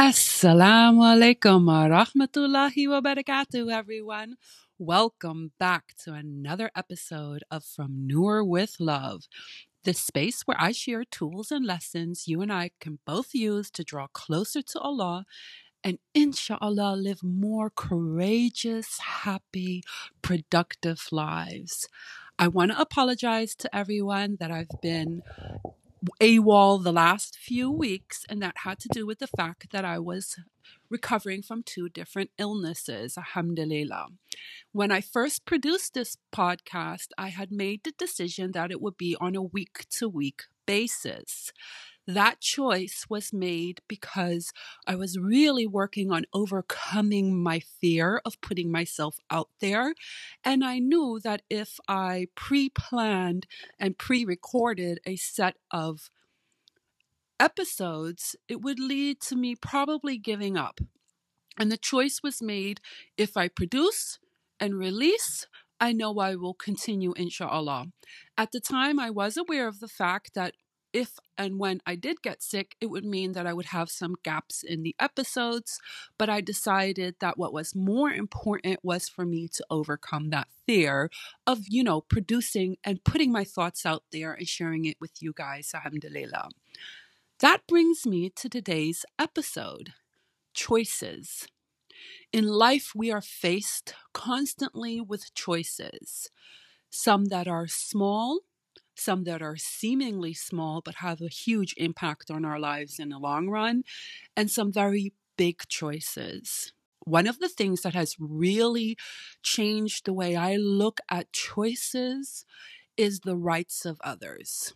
Assalamu alaikum wa rahmatullahi wa barakatuh, everyone. Welcome back to another episode of From Noor with Love, the space where I share tools and lessons you and I can both use to draw closer to Allah and inshallah live more courageous, happy, productive lives. I want to apologize to everyone that I've been AWOL the last few weeks, and that had to do with the fact that I was recovering from two different illnesses, alhamdulillah. When I first produced this podcast, I had made the decision that it would be on a week to week basis. That choice was made because I was really working on overcoming my fear of putting myself out there. And I knew that if I pre planned and pre recorded a set of episodes, it would lead to me probably giving up. And the choice was made if I produce and release, I know I will continue, inshallah. At the time, I was aware of the fact that if and when I did get sick, it would mean that I would have some gaps in the episodes. But I decided that what was more important was for me to overcome that fear of, you know, producing and putting my thoughts out there and sharing it with you guys. Alhamdulillah. That brings me to today's episode choices. In life, we are faced constantly with choices, some that are small some that are seemingly small but have a huge impact on our lives in the long run, and some very big choices. One of the things that has really changed the way I look at choices is the rights of others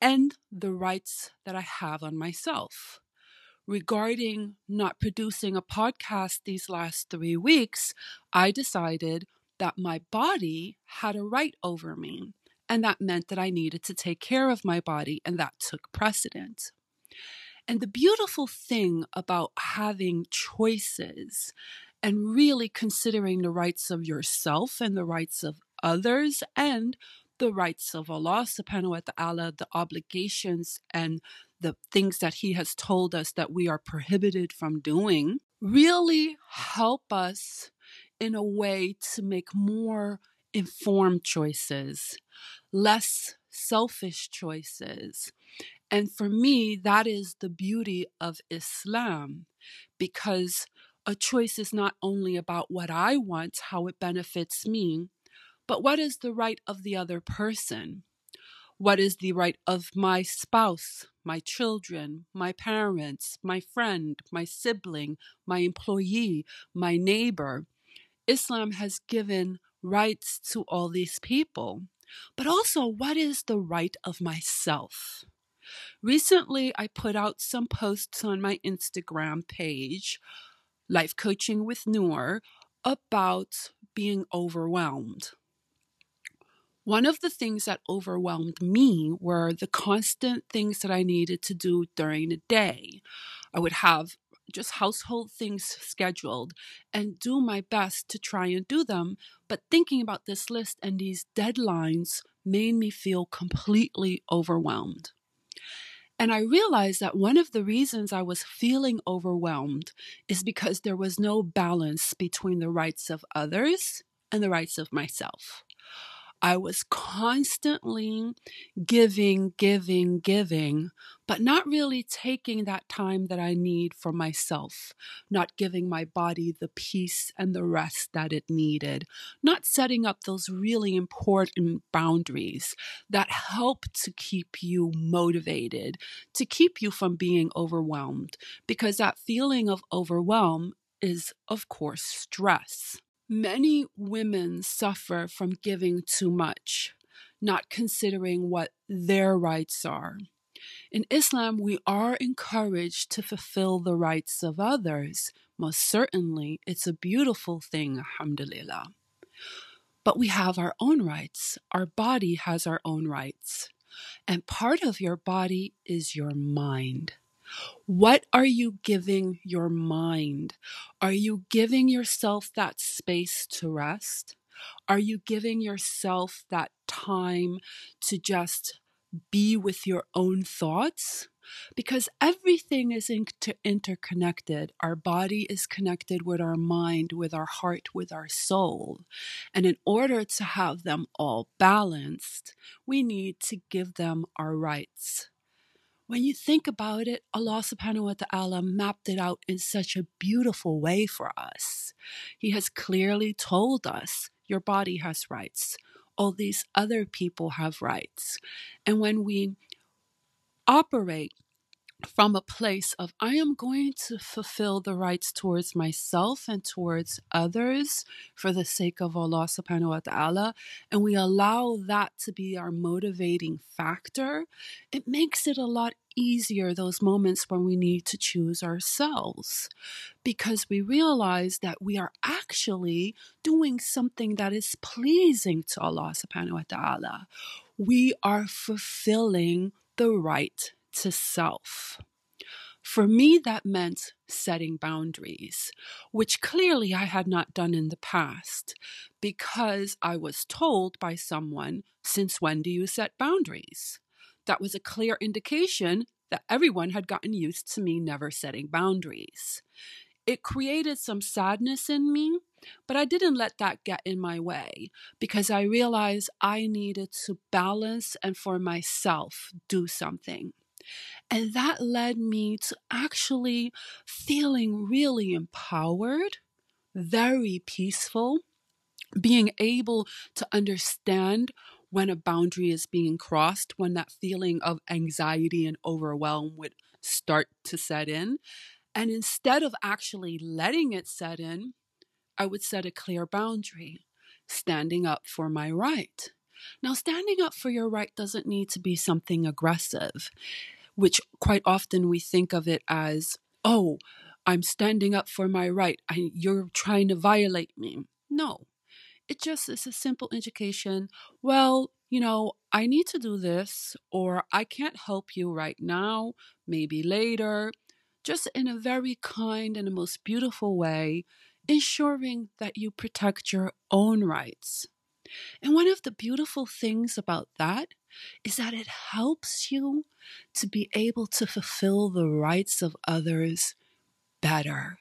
and the rights that I have on myself. Regarding not producing a podcast these last three weeks, I decided that my body had a right over me. And that meant that I needed to take care of my body, and that took precedence. And the beautiful thing about having choices and really considering the rights of yourself and the rights of others and the rights of Allah subhanahu wa ta'ala, the obligations and the things that He has told us that we are prohibited from doing, really help us in a way to make more informed choices, less selfish choices. And for me, that is the beauty of Islam because a choice is not only about what I want, how it benefits me, but what is the right of the other person? What is the right of my spouse, my children, my parents, my friend, my sibling, my employee, my neighbor? Islam has given rights to all these people, but also what is the right of myself? Recently, I put out some posts on my Instagram page, Life Coaching with Noor, about being overwhelmed. One of the things that overwhelmed me were the constant things that I needed to do during the day. I would have just household things scheduled and do my best to try and do them. But thinking about this list and these deadlines made me feel completely overwhelmed. And I realized that one of the reasons I was feeling overwhelmed is because there was no balance between the rights of others and the rights of myself. I was constantly giving, giving, giving, but not really taking that time that I need for myself, not giving my body the peace and the rest that it needed, not setting up those really important boundaries that help to keep you motivated, to keep you from being overwhelmed, because that feeling of overwhelm is, of course, stress. Many women suffer from giving too much, not considering what their rights are. In Islam, we are encouraged to fulfill the rights of others. Most certainly, it's a beautiful thing, alhamdulillah. But we have our own rights. Our body has our own rights. And part of your body is your mind. What are you giving your mind? Are you giving yourself that space to rest? Are you giving yourself that time to just be with your own thoughts because everything is inter- interconnected. Our body is connected with our mind, with our heart, with our soul. And in order to have them all balanced, we need to give them our rights. When you think about it, Allah subhanahu wa ta'ala mapped it out in such a beautiful way for us. He has clearly told us your body has rights. All these other people have rights. And when we operate from a place of I am going to fulfill the rights towards myself and towards others for the sake of Allah subhanahu wa ta'ala, and we allow that to be our motivating factor, it makes it a lot easier those moments when we need to choose ourselves because we realize that we are actually doing something that is pleasing to Allah subhanahu wa ta'ala. We are fulfilling the right to self. For me, that meant setting boundaries, which clearly I had not done in the past because I was told by someone, Since when do you set boundaries? That was a clear indication that everyone had gotten used to me never setting boundaries. It created some sadness in me, but I didn't let that get in my way because I realized I needed to balance and for myself do something. And that led me to actually feeling really empowered, very peaceful, being able to understand when a boundary is being crossed, when that feeling of anxiety and overwhelm would start to set in. And instead of actually letting it set in, I would set a clear boundary, standing up for my right. Now, standing up for your right doesn't need to be something aggressive which quite often we think of it as, oh, I'm standing up for my right. I, you're trying to violate me. No, it just is a simple indication. Well, you know, I need to do this, or I can't help you right now, maybe later. Just in a very kind and the most beautiful way, ensuring that you protect your own rights. And one of the beautiful things about that is that it helps you to be able to fulfill the rights of others better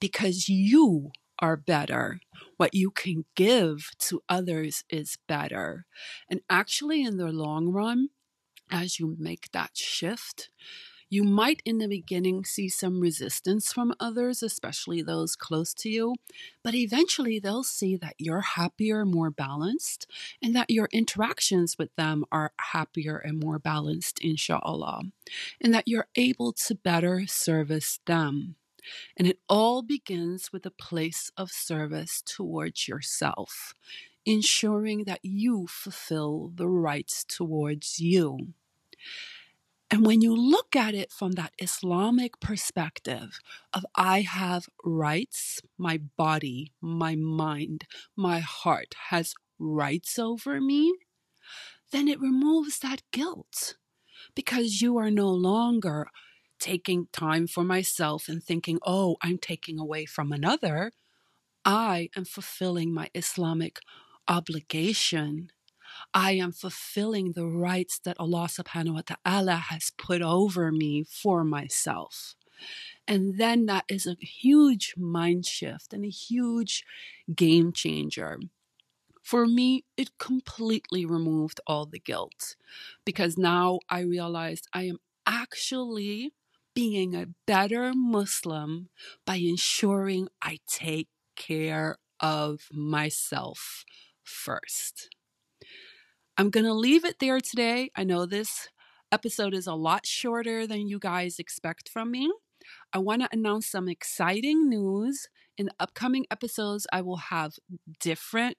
because you are better. What you can give to others is better. And actually, in the long run, as you make that shift, you might in the beginning see some resistance from others, especially those close to you, but eventually they'll see that you're happier, more balanced, and that your interactions with them are happier and more balanced, inshallah, and that you're able to better service them. And it all begins with a place of service towards yourself, ensuring that you fulfill the rights towards you. And when you look at it from that Islamic perspective of I have rights, my body, my mind, my heart has rights over me, then it removes that guilt because you are no longer taking time for myself and thinking, oh, I'm taking away from another. I am fulfilling my Islamic obligation I am fulfilling the rights that Allah subhanahu wa ta'ala has put over me for myself. And then that is a huge mind shift and a huge game changer. For me, it completely removed all the guilt because now I realized I am actually being a better Muslim by ensuring I take care of myself first. I'm going to leave it there today. I know this episode is a lot shorter than you guys expect from me. I want to announce some exciting news. In the upcoming episodes, I will have different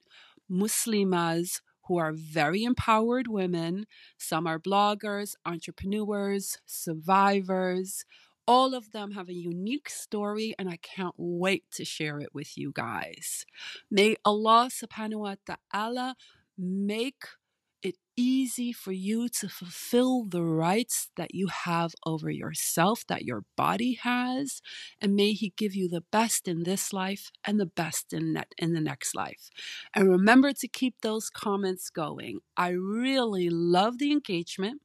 Muslimas who are very empowered women. Some are bloggers, entrepreneurs, survivors. All of them have a unique story, and I can't wait to share it with you guys. May Allah subhanahu wa ta'ala make easy for you to fulfill the rights that you have over yourself, that your body has. And may He give you the best in this life and the best in, in the next life. And remember to keep those comments going. I really love the engagement.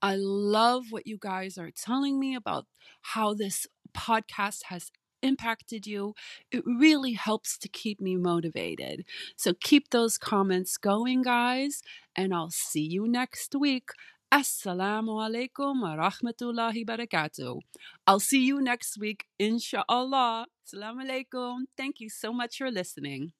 I love what you guys are telling me about how this podcast has impacted you. It really helps to keep me motivated. So keep those comments going, guys, and I'll see you next week. Assalamu alaikum wa rahmatullahi barakatuh. I'll see you next week, inshallah. Assalamu alaikum. Thank you so much for listening.